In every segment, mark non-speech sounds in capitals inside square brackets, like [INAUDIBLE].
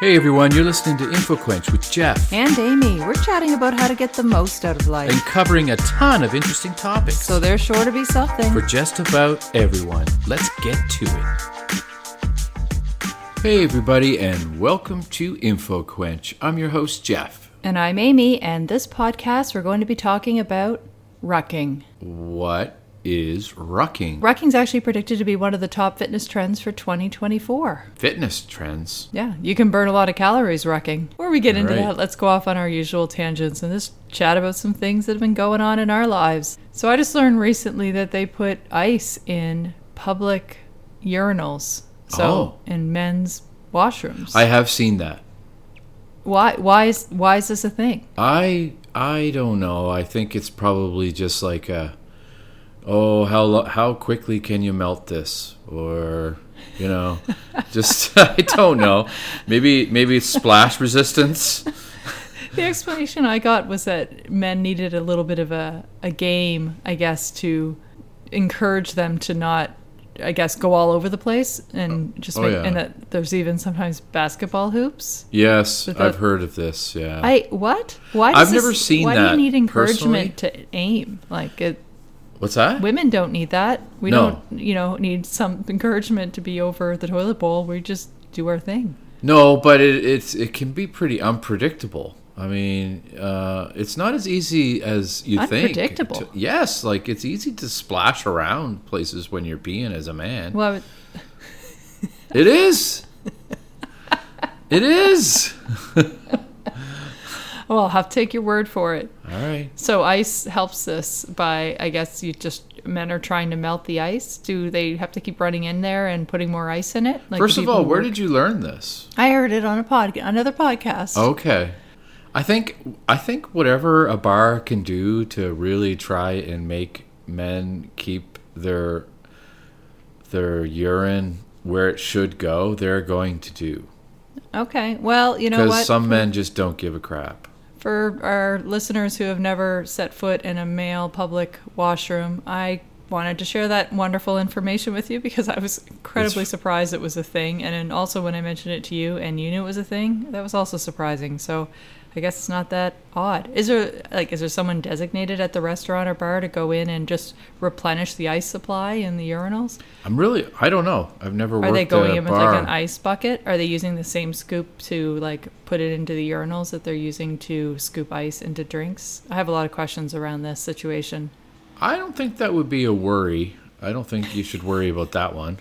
Hey everyone, you're listening to InfoQuench with Jeff And Amy, we're chatting about how to get the most out of life. and covering a ton of interesting topics So there's sure to be something. for just about everyone. Let's get to it. Hey everybody, and welcome to InfoQuench. I'm your host Jeff. And I'm Amy, and this podcast we're going to be talking about rucking. What is rucking? Rucking's actually predicted to be one of the top fitness trends for 2024. Fitness trends. Yeah, you can burn a lot of calories rucking. Before we get into Right. that, let's go off on our usual tangents and just chat about some things that have been going on in our lives. So I just learned recently that they put ice in public urinals. So Oh. in men's washrooms. I have seen that. why why is why is this a thing? I I don't know. I think it's probably just like a oh how lo- how quickly can you melt this or you know [LAUGHS] just [LAUGHS] I don't know. Maybe maybe splash resistance. [LAUGHS] The explanation I got was that men needed a little bit of a, a game, I guess, to encourage them to not, I guess, go all over the place and oh, just Oh, make, yeah. and that there's even sometimes basketball hoops. Yes, I've heard of this. Yeah. I what? Why? I've never this- seen why that do you need personally. encouragement to aim? Like it, What's that? women don't need that. We No. don't, you know, need some encouragement to be over the toilet bowl. We just do our thing. No, but it it's it can be pretty unpredictable. I mean, uh, it's not as easy as you think. Unpredictable? yes, like it's easy to splash around places when you're peeing as a man. Well, would- It is. It is. [LAUGHS] [LAUGHS] well, I'll have to take your word for it. All right. So ice helps this by, I guess you just men are trying to melt the ice. Do they have to keep running in there and putting more ice in it? Like First of all, where work- did you learn this? I heard it on a pod, another podcast. Okay. I think I think whatever a bar can do to really try and make men keep their their urine where it should go, they're going to do. Okay. Well, you know Because some men just don't give a crap. For our listeners who have never set foot in a male public washroom, I wanted to share that wonderful information with you because I was incredibly It's- surprised it was a thing. And then also when I mentioned it to you and you knew it was a thing, that was also surprising. So I guess it's not that odd. Is there like is there someone designated at the restaurant or bar to go in and just replenish the ice supply in the urinals? I'm really I don't know. I've never Are they going in with like an ice bucket? Are they using the same scoop to like put it into the urinals that they're using to scoop ice into drinks? I have a lot of questions around this situation. I don't think that would be a worry. I don't think you should worry about that one.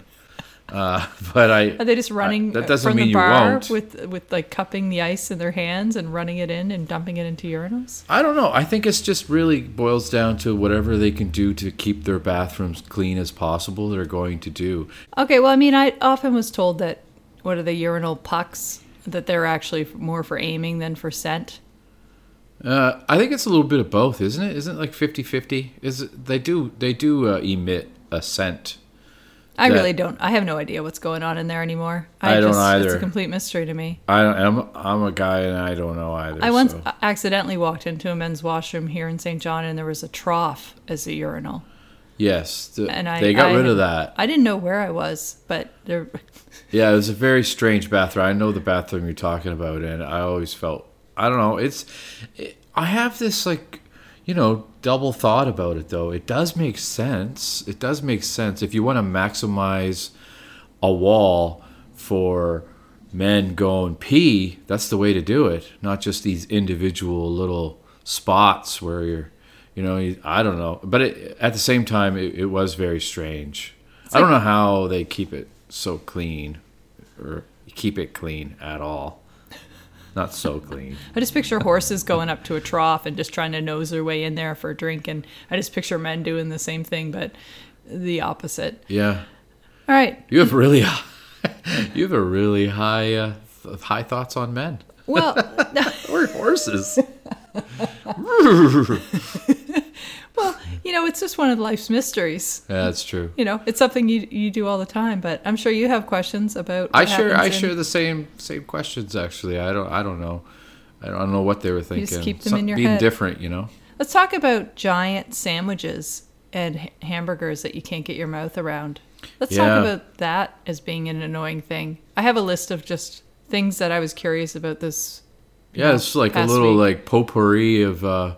Uh, [LAUGHS] but I Are they just running that doesn't from mean the you bar won't. with with like cupping the ice in their hands and running it in and dumping it into urinals? I don't know. I think it's just really boils down to whatever they can do to keep their bathrooms clean as possible. They're going to do. Okay, well, I mean, I often was told that what are the urinal pucks that they're actually more for aiming than for scent. Uh, I think it's a little bit of both, isn't it? Isn't it like 50-50? Is it, they do they do uh, emit a scent? I really don't. I have no idea what's going on in there anymore. I don't just, It's a complete mystery to me. I don't, I'm I'm a guy and I don't know either. I once so. accidentally walked into a men's washroom here in Saint John, and there was a trough as a urinal. yes, the- And I they got I- rid of that. I didn't know where I was, but there. [LAUGHS] Yeah, it was a very strange bathroom. I know the bathroom you're talking about, and I always felt I don't know. It's it, I have this like you know double thought about it though. It does make sense. It does make sense if you want to maximize a wall for men going pee. That's the way to do it. Not just these individual little spots where you're. You know, I don't know, but it, at the same time, it, it was very strange. I don't know how they keep it so clean, or keep it clean at all. Not so clean. I just picture horses going up to a trough and just trying to nose their way in there for a drink, and I just picture men doing the same thing, but the opposite. Yeah, All right. you have really, [LAUGHS] you have a really high, uh, th- high thoughts on men Well, [LAUGHS] we're horses. [LAUGHS] well, you know, it's just one of life's mysteries. Yeah, that's true. You know, it's something you you do all the time, but I'm sure you have questions about. I share, I in- share the same, same questions. Actually, I don't, I don't know. I don't know what they were thinking. just keep them in your being head. different, you know. Let's talk about giant sandwiches and hamburgers that you can't get your mouth around. Let's Yeah. talk about that as being an annoying thing. I have a list of just things that I was curious about this. Yeah, know, it's like a little week. like potpourri of uh,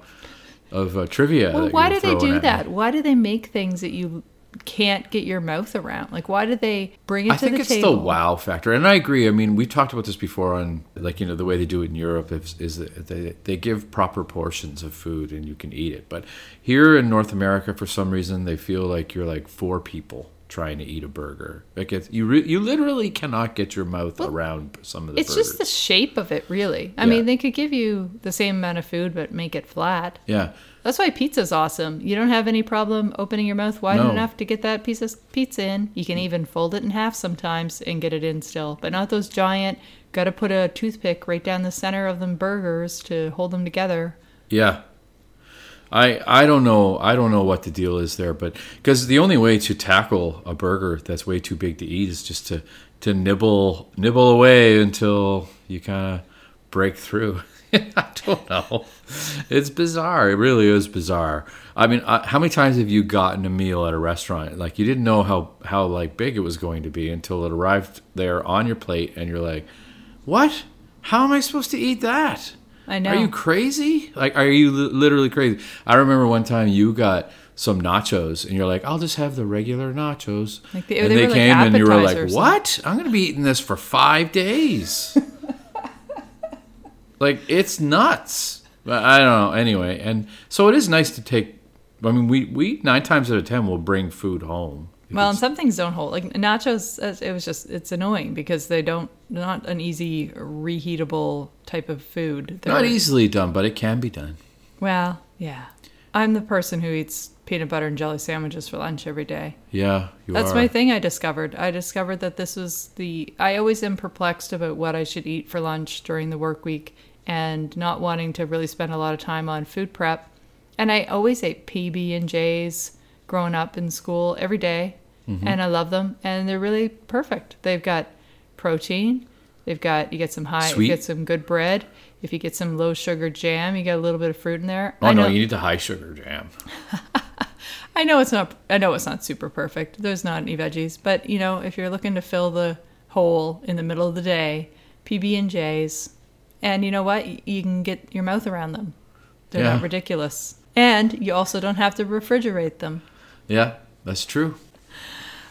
of uh, trivia. Well, why do they do that? Why do they make things that you can't get your mouth around? Like, why do they bring it I to think the it's table? the wow factor, and I agree. I mean, we talked about this before on like you know the way they do it in Europe is, is that they they give proper portions of food and you can eat it. But here in North America, for some reason, they feel like you're like four people trying to eat a burger. Like it's, you re, you literally cannot get your mouth around some of the It's burgers. just the shape of it, really. I Yeah. mean, they could give you the same amount of food, but make it flat. yeah. That's why pizza's awesome. You don't have any problem opening your mouth wide No. enough to get that piece of pizza in. You can even fold it in half sometimes and get it in still, but not those giant. Got to put a toothpick right down the center of them burgers to hold them together. Yeah. I I don't know I don't know what the deal is there, but because the only way to tackle a burger that's way too big to eat is just to to nibble nibble away until you kind of break through. [LAUGHS] I don't know. It's bizarre. It really is bizarre. I mean, I, how many times have you gotten a meal at a restaurant like you didn't know how how like big it was going to be until it arrived there on your plate and you're like, "What? How am I supposed to eat that?" I know. Are you crazy? Like, are you li- literally crazy? I remember one time you got some nachos and you're like, I'll just have the regular nachos. Like they- and they they, were like came and you were like, what? I'm going to be eating this for five days. [LAUGHS] like, it's nuts. But I don't know. Anyway, and so it is nice to take. I mean, we, we nine times out of ten will bring food home. Well, and some things don't hold. Like nachos, it was just it's annoying because they don't not an easy reheatable type of food. Not They're- not easily done, but it can be done. Well, yeah. I'm the person who eats peanut butter and jelly sandwiches for lunch every day. Yeah, you That's are. my thing I discovered. I discovered that this was the I always am perplexed about what I should eat for lunch during the work week and not wanting to really spend a lot of time on food prep. And I always ate PB and J's growing up in school every day, Mm-hmm. and I love them and they're really perfect. They've got protein, they've got you get some high Sweet. you get some good bread. If you get some low sugar jam, you get a little bit of fruit in there. Oh I no, know, you need the high sugar jam. [LAUGHS] I know it's not. I know it's not super perfect. There's not any veggies, but you know, if you're looking to fill the hole in the middle of the day, PB and J's, and you know what, you can get your mouth around them. They're Yeah. not ridiculous, and you also don't have to refrigerate them. Yeah, that's true.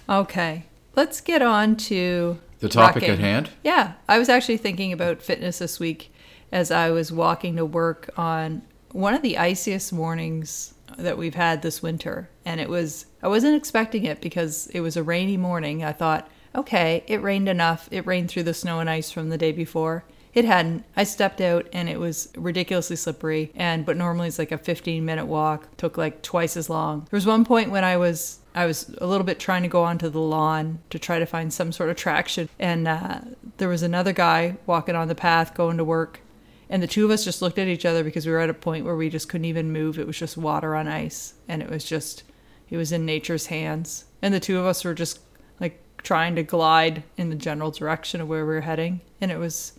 Okay, let's get on to The topic rucking. at hand. Yeah, I was actually thinking about fitness this week as I was walking to work on one of the iciest mornings that we've had this winter. And it was, I wasn't expecting it because it was a rainy morning. I thought, okay, it rained enough. It rained through the snow and ice from the day before. It hadn't. I stepped out and it was ridiculously slippery. And but normally it's like a 15 minute walk. Took like twice as long. There was one point when I was I was a little bit trying to go onto the lawn to try to find some sort of traction, and uh, there was another guy walking on the path going to work, and the two of us just looked at each other because we were at a point where we just couldn't even move. It was just water on ice, and it was just it was in nature's hands, and the two of us were just like trying to glide in the general direction of where we were heading, and it was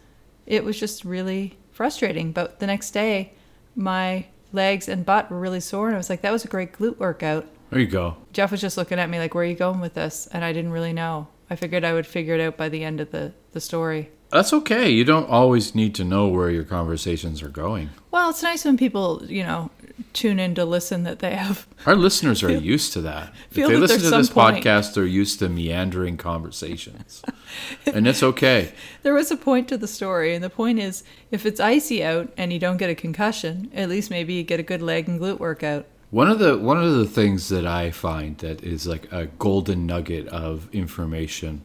it was just really frustrating. But the next day, my legs and butt were really sore, and I was like, that was a great glute workout. There you go. Jeff was just looking at me like, where are you going with this? And I didn't really know. I figured I would figure it out by the end of the, the story. That's okay. You don't always need to know where your conversations are going. Well, it's nice when people, you know, tune in to listen that they have. Our listeners are used to that. If they that listen to this point. podcast, they're used to meandering conversations. [LAUGHS] and it's okay. There was a point to the story, and the point is if it's icy out and you don't get a concussion, at least maybe you get a good leg and glute workout. One of the one of the things that I find that is like a golden nugget of information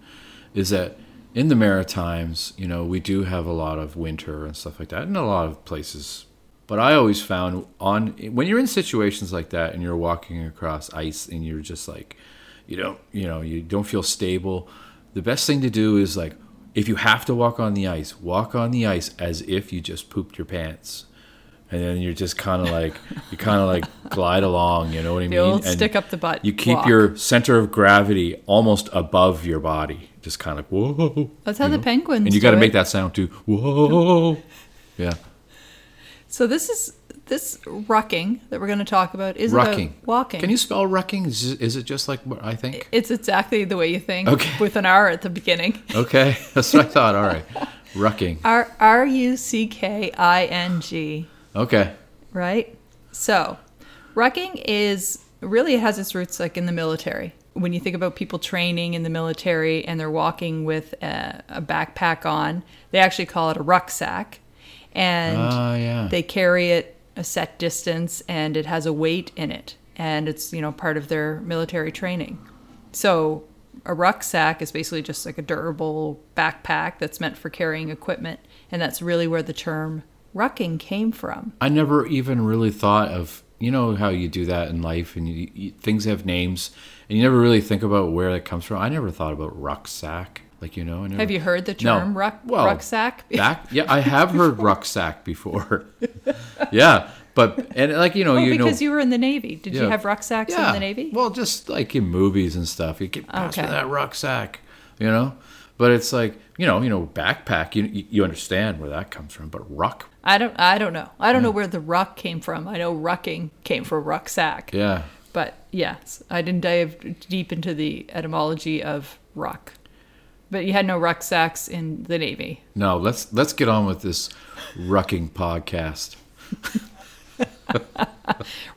is that in the Maritimes, you know, we do have a lot of winter and stuff like that, in a lot of places. But I always found on when you're in situations like that and you're walking across ice and you're just like, you don't, you know, you don't feel stable. The best thing to do is like, if you have to walk on the ice, walk on the ice as if you just pooped your pants and then you're just kind of like you kind of like glide along you know what i The mean and stick up the butt. you keep walk. your center of gravity almost above your body just kind of whoa That's how the know? penguins. and you got to make that sound too whoa yeah So this is this rucking that we're going to talk about is Rucking. about walking. Can you spell rucking? Is, is it just like what I think? It's exactly the way you think, Okay. [LAUGHS] with an R at the beginning. Okay, [LAUGHS] that's what I thought. All right, [LAUGHS] rucking. R R U C K I N G, Okay. right? So, rucking is really it has its roots like in the military. When you think about people training in the military and they're walking with a, a backpack on, they actually call it a rucksack, and Ah, yeah. they carry it a set distance and it has a weight in it and it's you know part of their military training so a rucksack is basically just like a durable backpack that's meant for carrying equipment and that's really where the term rucking came from I never even really thought of you know how you do that in life and you, you, things have names and you never really think about where it comes from. I never thought about rucksack. Like you know, I never, have you heard the No. term ruck, Well, rucksack [LAUGHS] Back, yeah, I have heard rucksack before. [LAUGHS] yeah, but and like you know, oh you know, because you were in the navy did you have rucksacks yeah, in the navy Well, just like in movies and stuff, you get Okay. that rucksack, you know. But it's like you know, you know, backpack. You you- you understand where that comes from, but ruck, i don't i don't know i don't know hmm. where the ruck came from i know rucking came from rucksack yeah. But yes, I didn't dive deep into the etymology of ruck. But you had no rucksacks in the Navy. No, let's let's get on with this rucking podcast. [LAUGHS]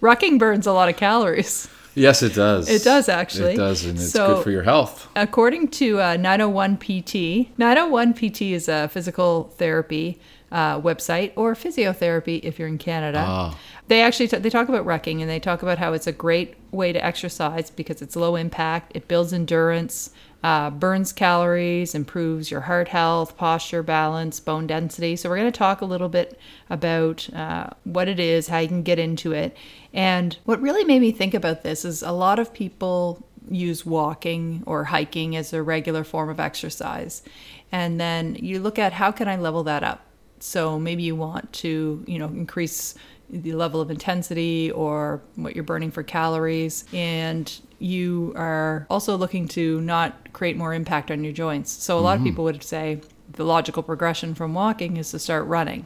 Rucking burns a lot of calories. Yes, it does. It does, actually. It does, and it's So- good for your health. According to uh, 901 PT, 901 PT is a physical therapy uh, website or physiotherapy if you're in Canada. Ah. They actually t- they talk about rucking and they talk about how it's a great way to exercise because it's low impact, it builds endurance, uh, burns calories, improves your heart health, posture, balance, bone density. So we're going to talk a little bit about uh, what it is, how you can get into it, and what really made me think about this is a lot of people use walking or hiking as a regular form of exercise. And then you look at how can I level that up? So maybe you want to, you know, increase the level of intensity or what you're burning for calories and you are also looking to not create more impact on your joints. So a lot of mm-hmm. people would say the logical progression from walking is to start running.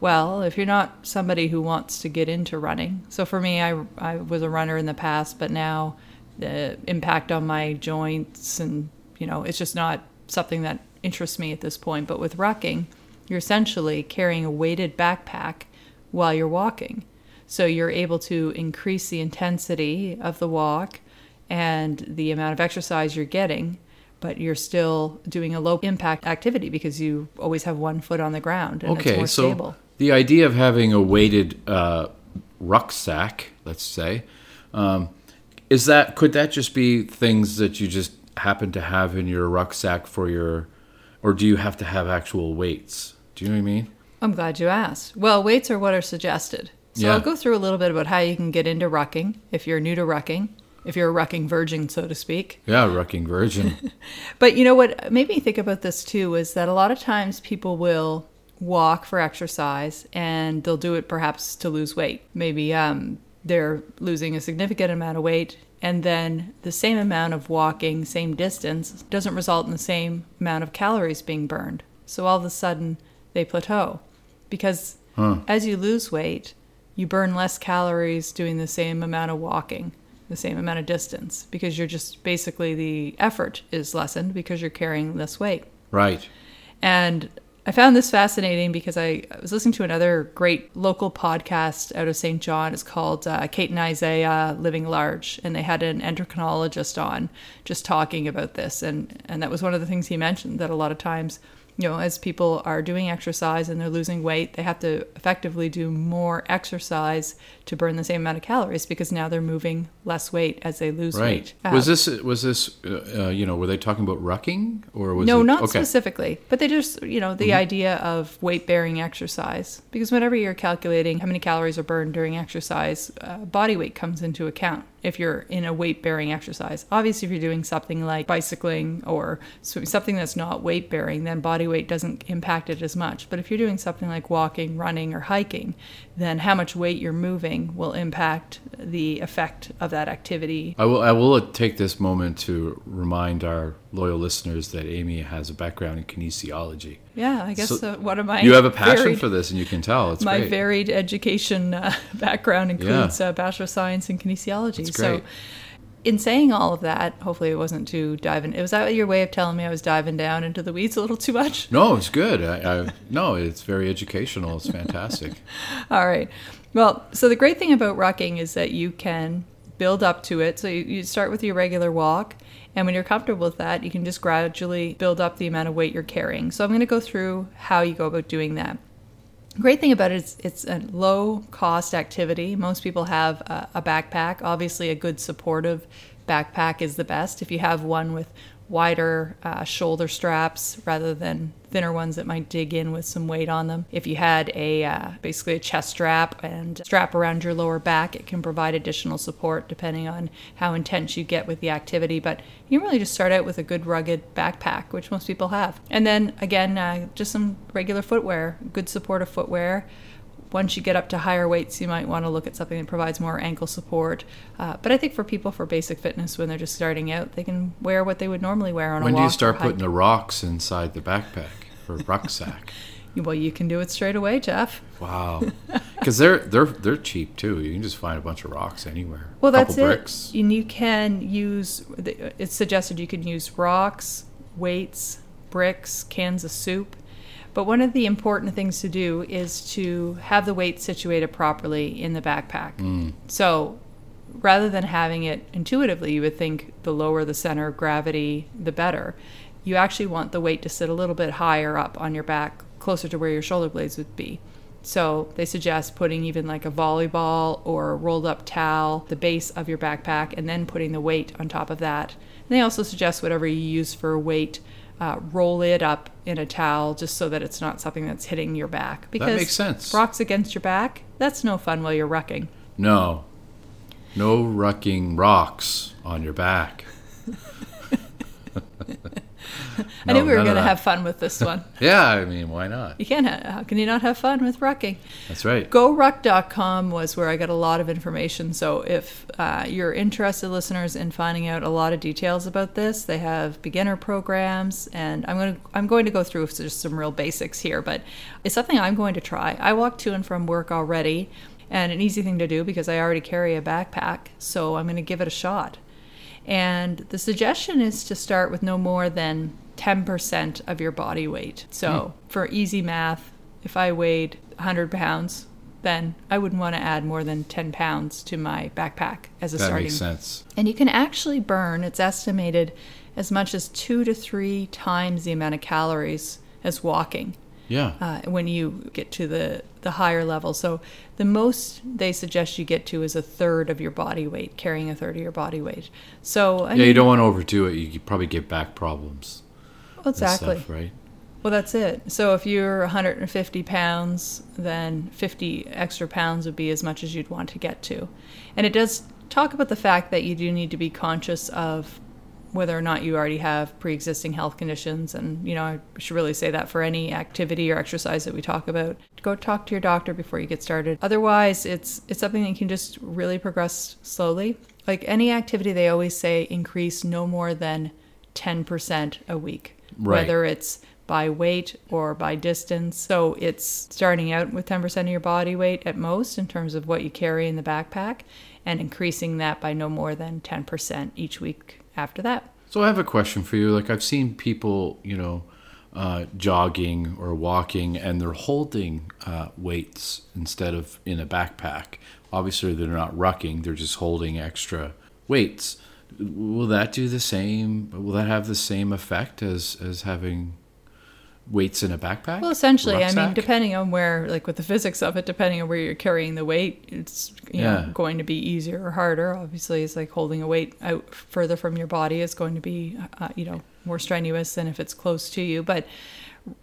Well, if you're not somebody who wants to get into running, so for me, I, I was a runner in the past, but now the impact on my joints and, you know, it's just not something that interests me at this point. But with rucking, you're essentially carrying a weighted backpack while you're walking. So you're able to increase the intensity of the walk and the amount of exercise you're getting, but you're still doing a low impact activity because you always have one foot on the ground and it's Okay, more so stable. the idea of having a weighted uh, rucksack, let's say, um, is that could that just be things that you just happen to have in your rucksack for your, or do you have to have actual weights? Do you know what I mean? I'm glad you asked. Well, weights are what are suggested. So Yeah. I'll go through a little bit about how you can get into rucking if you're new to rucking, if you're a rucking virgin, so to speak. Yeah, rucking virgin. [LAUGHS] But you know what made me think about this too is that a lot of times people will walk for exercise and they'll do it perhaps to lose weight. Maybe um, they're losing a significant amount of weight and then the same amount of walking, same distance, doesn't result in the same amount of calories being burned. So all of a sudden they plateau because as you lose weight, you burn less calories doing the same amount of walking, the same amount of distance, because you're just basically the effort is lessened because you're carrying less weight. right. And I found this fascinating because I, I was listening to another great local podcast out of Saint John. It's called uh, Kate and Isaiah Living Large, and they had an endocrinologist on just talking about this. And, and that was one of the things he mentioned that a lot of times, you know, as people are doing exercise and they're losing weight, they have to effectively do more exercise to burn the same amount of calories because now they're moving less weight as they lose Right. weight. was this was this uh, uh, you know were they talking about rucking or was no, it not okay. Mm-hmm. specifically, but they just, you know, the idea of weight bearing exercise. Because whenever you're calculating how many calories are burned during exercise, uh, body weight comes into account. if you're in a weight bearing exercise. Obviously, if you're doing something like bicycling or something that's not weight bearing, then body weight doesn't impact it as much. But if you're doing something like walking, running, or hiking, then how much weight you're moving will impact the effect of that activity. I will, I will take this moment to remind our loyal listeners that Amy has a background in kinesiology. Yeah, I guess So uh, one of my You have a passion varied- for this, and you can tell. It's my great. varied education uh, [LAUGHS] background includes uh, bachelor of science in kinesiology. So. In saying all of that, hopefully it wasn't too diving. Was that your way of telling me I was diving down into the weeds a little too much? no, it's good. I, I, no, it's very educational. It's fantastic. [LAUGHS] All right. Well, so the great thing about rucking is that you can build up to it. So you, you start with your regular walk, and when you're comfortable with that, you can just gradually build up the amount of weight you're carrying. So I'm going to go through how you go about doing that. Great thing about it is it's a low cost activity. Most people have a, a backpack. Obviously, a good supportive backpack is the best. If you have one with wider uh, shoulder straps rather than thinner ones that might dig in with some weight on them. If you had a uh, basically a chest strap and strap around your lower back, it can provide additional support depending on how intense you get with the activity. But you can really just start out with a good rugged backpack, which most people have. And then again, uh, just some regular footwear, good supportive footwear once you get up to higher weights, you might want to look at something that provides more ankle support. Uh, but I think for people for basic fitness, when they're just starting out, they can wear what they would normally wear on When a walk. When do you start putting the rocks inside the backpack or [LAUGHS] rucksack? Well, you can do it straight away, Jeff. Wow, because they're they're they're cheap too. You can just find a bunch of rocks anywhere. Well, that's it. bricks. And you can use. It's suggested you can use rocks, weights, bricks, cans of soup. But one of the important things to do is to have the weight situated properly in the backpack. Mm. So rather than having it intuitively, you would think the lower the center of gravity, the better. You actually want the weight to sit a little bit higher up on your back, closer to where your shoulder blades would be. So they suggest putting even like a volleyball or a rolled up towel, the base of your backpack, and then putting the weight on top of that. And they also suggest whatever you use for weight, uh, roll it up in a towel just so that it's not something that's hitting your back. Because makes sense. rocks against your back, that's no fun while you're rucking. No, no rucking rocks on your back. [LAUGHS] [LAUGHS] I knew we were going to have fun with this one. [LAUGHS] Yeah, I mean, why not? You can't. Ha- how can you not have fun with rucking? That's right. GoRuck.com was where I got a lot of information. So if uh, you're interested, listeners, in finding out a lot of details about this, they have beginner programs, and I'm going to I'm going to go through just some real basics here. But it's something I'm going to try. I walk to and from work already, and an easy thing to do because I already carry a backpack. So I'm going to give it a shot. And the suggestion is to start with no more than 10% of your body weight. So, for easy math, if I weighed 100 pounds, then I wouldn't want to add more than 10 pounds to my backpack as a That starting. makes sense. And you can actually burn, it's estimated, as much as two to three times the amount of calories as walking Yeah. uh, when you get to the, the higher level. So the most they suggest you get to is a third of your body weight, carrying a third of your body weight. So I yeah, you don't want to overdo it. You could probably get back problems. Well, exactly. Stuff, right? Well, that's it. So if you're 150 pounds, then 50 extra pounds would be as much as you'd want to get to. And it does talk about the fact that you do need to be conscious of whether or not you already have pre-existing health conditions and you know i should really say that for any activity or exercise that we talk about go talk to your doctor before you get started otherwise it's it's something that you can just really progress slowly like any activity they always say increase no more than 10% a week Right. whether it's by weight or by distance. So it's starting out with 10% of your body weight at most in terms of what you carry in the backpack and increasing that by no more than 10% each week after that. So I have a question for you. Like I've seen people, you know, uh, jogging or walking, and they're holding uh, weights instead of in a backpack. Obviously, they're not rucking; they're just holding extra weights. Will that do the same? Will that have the same effect as as having weights in a backpack? Well, essentially, I mean, depending on where, like with the physics of it, depending on where you're carrying the weight, it's you Yeah. know going to be easier or harder. Obviously, it's like holding a weight out further from your body is going to be, uh, you know, more strenuous than if it's close to you. But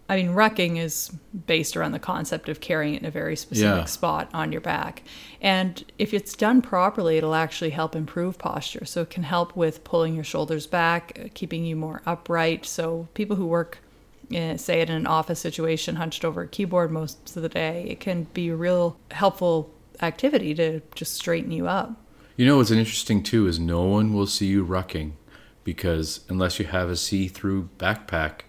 I mean, rucking is based around the concept of carrying it in a very specific Yeah. spot on your back. And if it's done properly, it'll actually help improve posture. So it can help with pulling your shoulders back, uh, keeping you more upright. So people who work, say, in an office situation, hunched over a keyboard most of the day, it can be a real helpful activity to just straighten you up. You know what's interesting too is no one will see you rucking because unless you have a see-through backpack,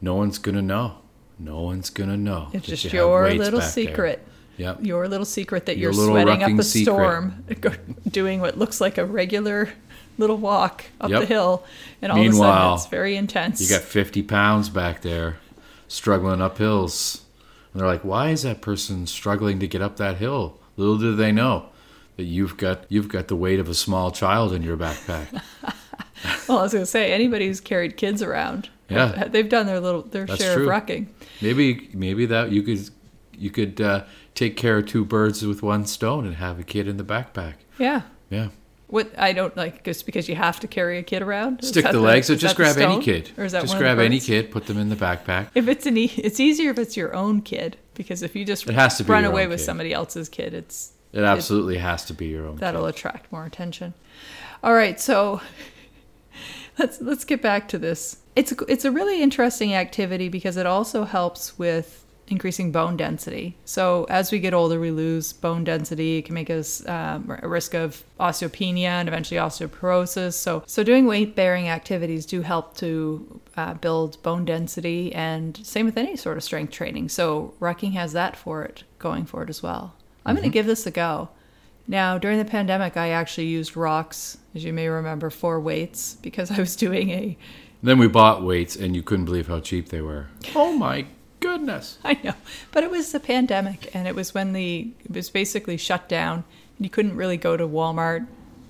no one's gonna know. No one's gonna know. It's just you your little back there. secret. Yep. Your little secret that Your you're sweating up a secret. storm, [LAUGHS] doing what looks like a regular little walk up Yep. the hill, and all of a Meanwhile, sudden it's very intense. You got 50 pounds back there struggling up hills. And they're like, why is that person struggling to get up that hill? Little do they know that you've got you've got the weight of a small child in your backpack. [LAUGHS] well, I was going to say anybody who's carried kids around, Yeah. they've done their little their That's share true. of rucking. maybe maybe that you could you could uh, take care of two birds with one stone and have a kid in the backpack. Yeah. Yeah. What I don't like just because you have to carry a kid around. Stick that the legs, or just the grab any kid. Or is that just the grab any kid, put them in the backpack. If it's an e- it's easier if it's your own kid because if you just It has to run away with kid. somebody else's kid, it's It absolutely has to be your own. that'll kid. attract more attention. All right, so [LAUGHS] let's let's get back to this. It's it's a really interesting activity because it also helps with increasing bone density. So as we get older, we lose bone density. It can make us um, a risk of osteopenia and eventually osteoporosis. So so doing weight bearing activities do help to uh, build bone density, and same with any sort of strength training. So rucking has that for it going for it as well. I'm going to give this a go. Now, during the pandemic, I actually used rocks, as you may remember, for weights because I was doing a. Then we bought weights, and you couldn't believe how cheap they were. Oh my goodness! [LAUGHS] I know, but it was the pandemic, and it was when the it was basically shut down. And you couldn't really go to Walmart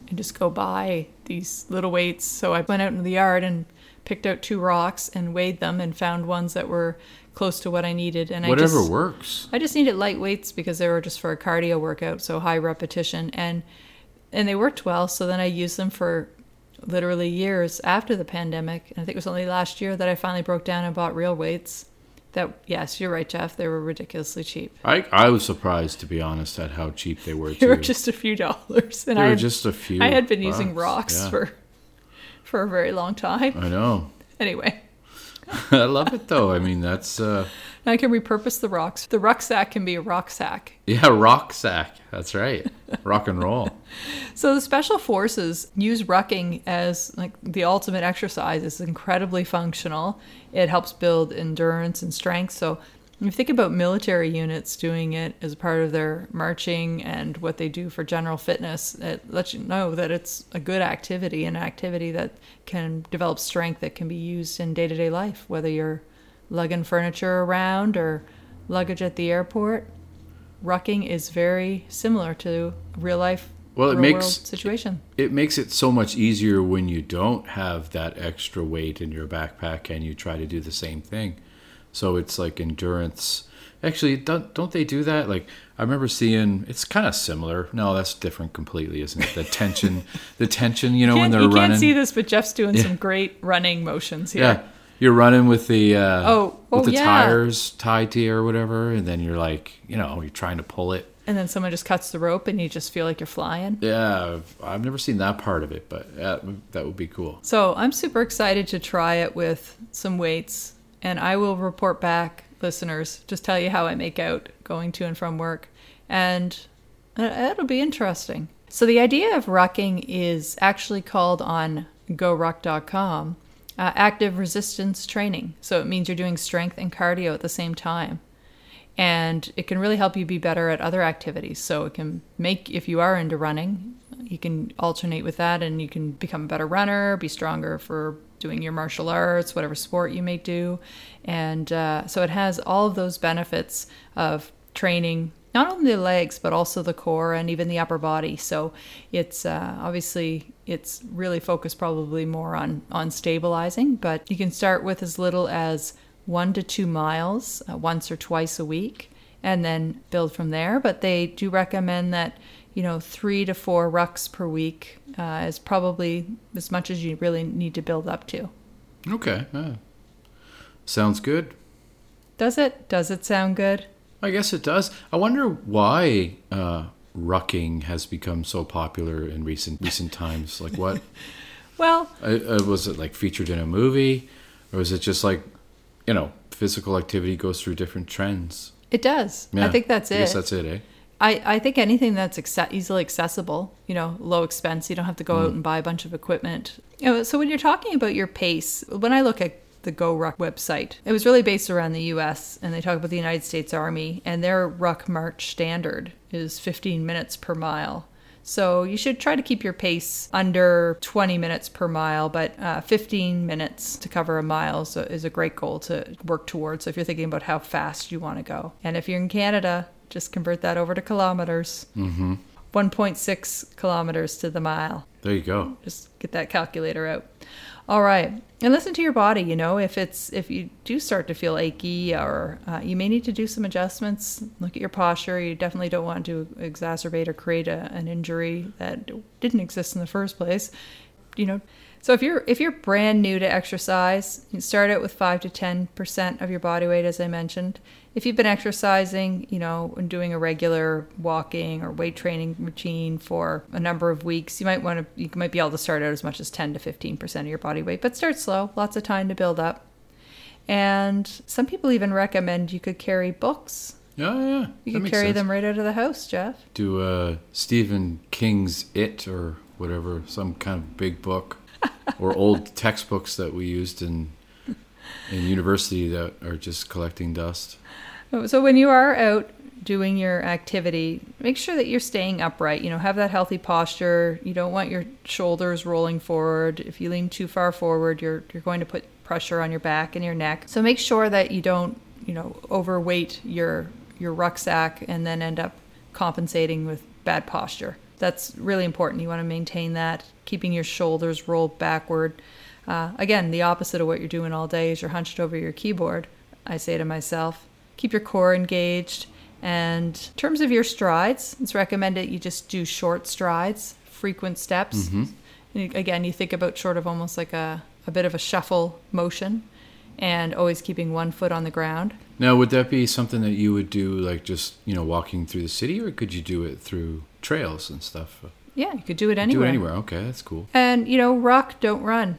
and just go buy these little weights. So I went out into the yard and picked out two rocks and weighed them and found ones that were close to what I needed. And I Whatever just, works. I just needed light weights because they were just for a cardio workout, so high repetition, and and they worked well. So then I used them for literally years after the pandemic. And I think it was only last year that I finally broke down and bought real weights. That yes, you're right, Jeff. They were ridiculously cheap. I I was surprised to be honest at how cheap they were [LAUGHS] They too. were just a few dollars, and They I were had, just a few. I had been using rocks Yeah. for for a very long time. I know. Anyway, [LAUGHS] I love it though. I mean, that's uh, I can repurpose the rocks. The rucksack can be a rock sack. yeah, rock sack. That's right. [LAUGHS] Rock and roll. So the special forces use rucking as like the ultimate exercise. It's incredibly functional. It helps build endurance and strength. So if you think about military units doing it as part of their marching and what they do for general fitness, it lets you know that it's a good activity, an activity that can develop strength that can be used in day-to-day life, whether you're lugging furniture around or luggage at the airport. Rucking is very similar to real life Well, it real makes- situation. It makes it so much easier when you don't have that extra weight in your backpack and you try to do the same thing. So it's like endurance. Actually, don't don't they do that? Like I remember seeing. It's kind of similar. No, that's different completely, isn't it? The tension, the tension. You know when Can't- they're you running. You can't see this, but Jeff's doing some great running motions here. Yeah, you're running with the uh, Oh, oh, with the yeah. tires tied to you or whatever, and then you're like, you know, you're trying to pull it. And then someone just cuts the rope and you just feel like you're flying. Yeah, I've, I've never seen that part of it, but that, that would be cool. So I'm super excited to try it with some weights, and I will report back, listeners, just tell you how I make out going to and from work, and uh, it'll be interesting. So the idea of rucking is actually called on GoRuck.com uh, active resistance training. So it means you're doing strength and cardio at the same time. and it can really help you be better at other activities. So it can make, if you are into running, you can alternate with that and you can become a better runner, be stronger for doing your martial arts, whatever sport you may do. And uh, so it has all of those benefits of training not only the legs but also the core and even the upper body so it's uh, obviously it's really focused probably more on on stabilizing but you can start with as little as one to two miles uh, once or twice a week and then build from there but they do recommend that you know three to four rucks per week uh, is probably as much as you really need to build up to Okay, yeah. sounds good. Does it? Does it sound good? I guess it does. I wonder why uh, rucking has become so popular in recent recent times. Like what? [LAUGHS] Well, uh, uh, was it like featured in a movie, or was it just like, you know, physical activity goes through different trends? it does. I think that's I it. guess that's it, eh? I, I think anything that's acce- easily accessible, you know, low expense, you don't have to go Mm. out and buy a bunch of equipment. You know, so when you're talking about your pace, when I look at the GoRuck website, it was really based around the US and they talk about the United States Army and their Ruck March standard is 15 minutes per mile. So you should try to keep your pace under 20 minutes per mile, but uh, 15 minutes to cover a mile is a, is a great goal to work towards. So if you're thinking about how fast you want to go, and if you're in Canada, just convert that over to kilometers. Mm-hmm. 1.6 kilometers to the mile. There you go. Just get that calculator out. All right, and listen to your body. You know, if it's if you do start to feel achy, or uh, you may need to do some adjustments. Look at your posture. You definitely don't want to exacerbate or create a, an injury that didn't exist in the first place. You know, so if you're if you're brand new to exercise, you start out with five to ten percent of your body weight, as I mentioned. If you've been exercising, you know, and doing a regular walking or weight training routine for a number of weeks, you might want to you might be able to start out as much as ten to fifteen percent of your body weight, but start slow. Lots of time to build up. And some people even recommend you could carry books. Yeah, yeah. You that could carry sense. them right out of the house, Jeff. Do uh, Stephen King's It or whatever, some kind of big book, [LAUGHS] or old textbooks that we used in in university that are just collecting dust. So when you are out doing your activity, make sure that you're staying upright. You know, have that healthy posture. You don't want your shoulders rolling forward. If you lean too far forward, you're you're going to put pressure on your back and your neck. So make sure that you don't, you know, overweight your your rucksack and then end up compensating with bad posture. That's really important. You want to maintain that, keeping your shoulders rolled backward. Uh, again, the opposite of what you're doing all day is you're hunched over your keyboard. I say to myself, keep your core engaged. And in terms of your strides, it's recommended you just do short strides, frequent steps. Mm-hmm. And again, you think about sort of almost like a, a bit of a shuffle motion and always keeping one foot on the ground. Now, would that be something that you would do, like just you know, walking through the city, or could you do it through trails and stuff? Yeah, you could do it Do anywhere. it anywhere. Okay, that's cool. And, you know, rock, don't run.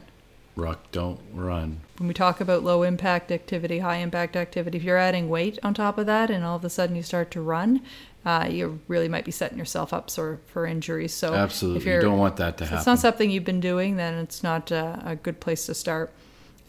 Rock, don't run. when we talk about low impact activity, high impact activity, if you're adding weight on top of that and all of a sudden you start to run, uh, you really might be setting yourself up for, for injuries. So Absolutely, if you don't want that to if happen. it's not something you've been doing, then it's not uh, a good place to start.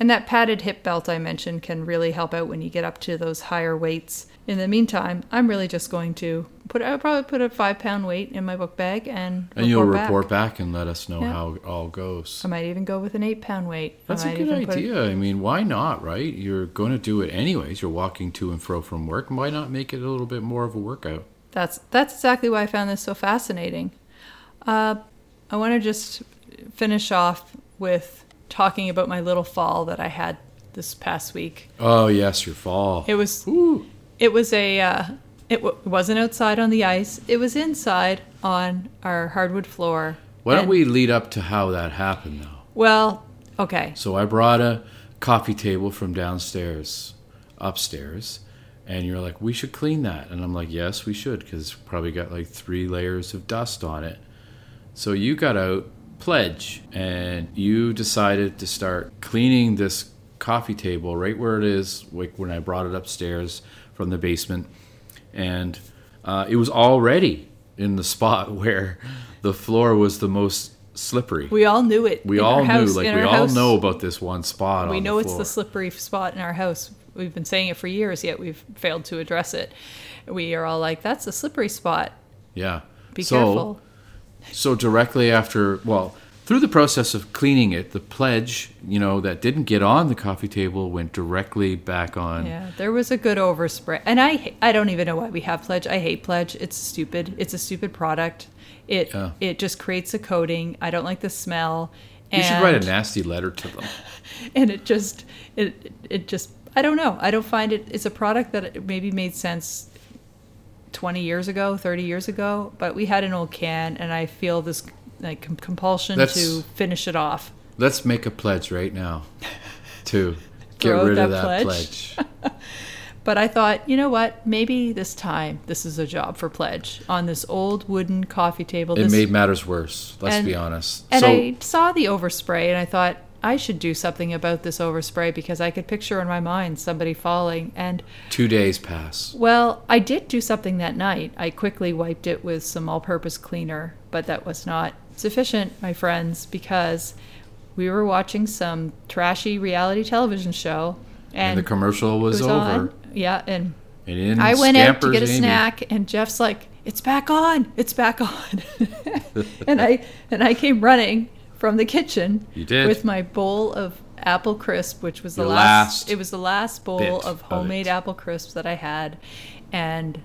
And that padded hip belt I mentioned can really help out when you get up to those higher weights. In the meantime, I'm really just going to put I'll probably put a five pound weight in my book bag and and you'll report back and let us know Yeah. how it all goes. I might even go with an eight pound weight. That's a good idea. I mean, why not, right? You're going to do it anyways. You're walking to and fro from work. Why not make it a little bit more of a workout? That's that's exactly why I found this so fascinating. Uh, I want to just finish off with talking about my little fall that I had this past week. Oh, yes, your fall. It was Ooh. it was a uh, it w- wasn't outside on the ice. It was inside on our hardwood floor. Why don't And- we lead up to how that happened, though? Well, okay. So I brought a coffee table from downstairs, upstairs, and you're like, we should clean that. And I'm like, yes, we should, because probably got like three layers of dust on it. So you got out Pledge, and you decided to start cleaning this coffee table right where it is, like when I brought it upstairs from the basement. And uh, it was already in the [LAUGHS] spot where the floor was the most slippery. We all knew it. We all house, knew, like we all house. know about this one spot. We on know the it's the slippery spot in our house. We've been saying it for years, yet we've failed to address it. We are all like, "That's a slippery spot. Yeah. Be so, careful." So directly after, well, through the process of cleaning it, the pledge, you know, that didn't get on the coffee table went directly back on. Yeah, there was a good overspray, and I I don't even know why we have pledge. I hate pledge. It's stupid. It's a stupid product. It Yeah. it just creates a coating. I don't like the smell. And, You should write a nasty letter to them. [LAUGHS] and it just it it just I don't know. I don't find it. It's a product that maybe made sense. 20 years ago 30 years ago but we had an old can and i feel this like com- compulsion That's- to finish it off Let's make a pledge right now to [LAUGHS] get rid of that that pledge. pledge. [LAUGHS] But I thought, you know what? Maybe this time this is a job for Pledge on this old wooden coffee table. It made matters worse. Let's And- be honest. and so I saw the overspray and I thought I should do something about this overspray because I could picture in my mind somebody falling. And two days pass. well, I did do something that night. I quickly wiped it with some all purpose cleaner, but that was not sufficient, my friends, because we were watching some trashy reality television show. And, And, the commercial was, was over. on. Yeah, and And in I went out to get a Amy. snack, and Jeff's like, "It's back on! It's back on!" [LAUGHS] and I and I came running from the kitchen You did. with my bowl of apple crisp, which was the last, last It was the last bowl of of homemade it. apple crisp that I had, and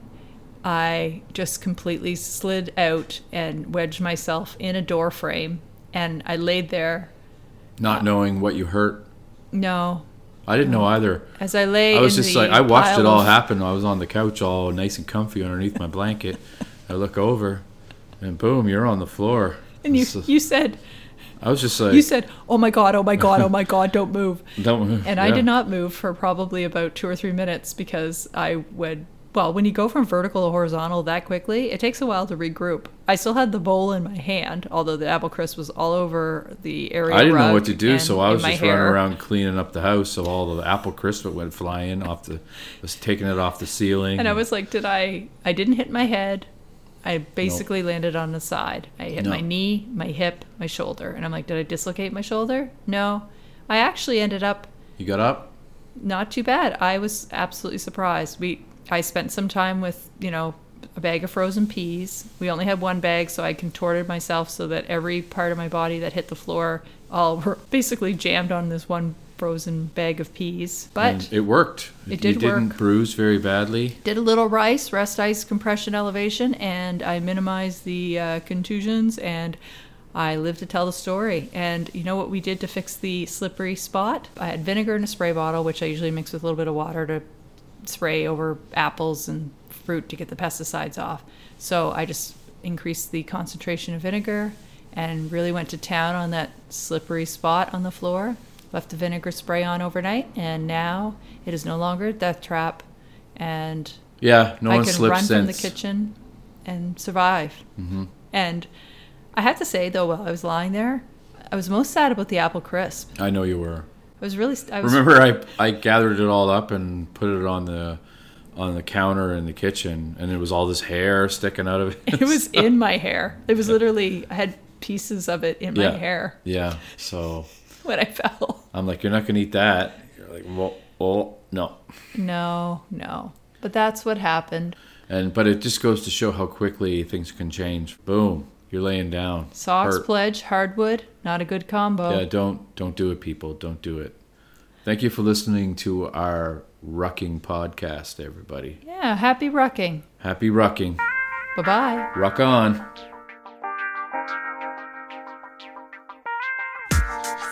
I just completely slid out and wedged myself in a door frame, and I laid there. Not uh, knowing what you hurt. No, I didn't know either. as I lay. I was just like I watched it all of- happen. I was on the couch all nice and comfy underneath my blanket. I look over and boom, you're on the floor. And you, you said, I was just like you said, "Oh my god, oh my god, oh my [LAUGHS] god, don't move." don't move. And I did not move for probably about two or three minutes because I would. Well, when you go from vertical to horizontal that quickly, it takes a while to regroup. I still had the bowl in my hand, although the apple crisp was all over the area. I didn't know what to do, so I was just hair. running around cleaning up the house. So all the apple crisp that went flying off the, was taking it off the ceiling. And I was like, did I? I didn't hit my head. I basically landed on the side. I hit No. my knee, my hip, my shoulder. And I'm like, did I dislocate my shoulder? No. I actually ended up you got up. not too bad. I was absolutely surprised. We I spent some time with, you know, a bag of frozen peas. We only had one bag, so I contorted myself so that every part of my body that hit the floor all were basically jammed on this one frozen bag of peas. But and it worked. it you did didn't work. bruise very badly. did a little rice, rest ice compression elevation, and I minimized the uh, contusions and I lived to tell the story. And you know what we did to fix the slippery spot? I had vinegar in a spray bottle, which I usually mix with a little bit of water to spray over apples and fruit to get the pesticides off. So I just increased the concentration of vinegar and really went to town on that slippery spot on the floor. Left the vinegar spray on overnight, and now it is no longer a death trap. And Yeah, no I one can run from the kitchen and survive. Mm-hmm. And I have to say, though, while I was lying there, I was most sad about the apple crisp. I know you were. I was really. I was, Remember, I I gathered it all up and put it on the on the counter in the kitchen, and it was all this hair sticking out of it. It was [LAUGHS] in my hair. It was literally. I had pieces of it in my Yeah. hair yeah. So [LAUGHS] when I fell. I'm like, you're not gonna eat that. You're like, well, oh no. No, no. But that's what happened. And but it just goes to show how quickly things can change. Boom, you're laying down. Socks, Hurt. pledge, hardwood, not a good combo. Yeah, don't don't do it, people. Don't do it. Thank you for listening to our rucking podcast, everybody. Yeah, happy rucking. Happy rucking. Bye bye. Ruck on.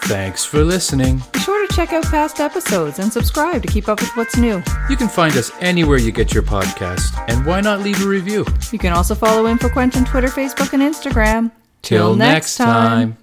Thanks for listening. Be sure to check out past episodes and subscribe to keep up with what's new. You can find us anywhere you get your podcast, and why not leave a review? You can also follow InfoQuench on Twitter, Facebook, and Instagram. Till next time.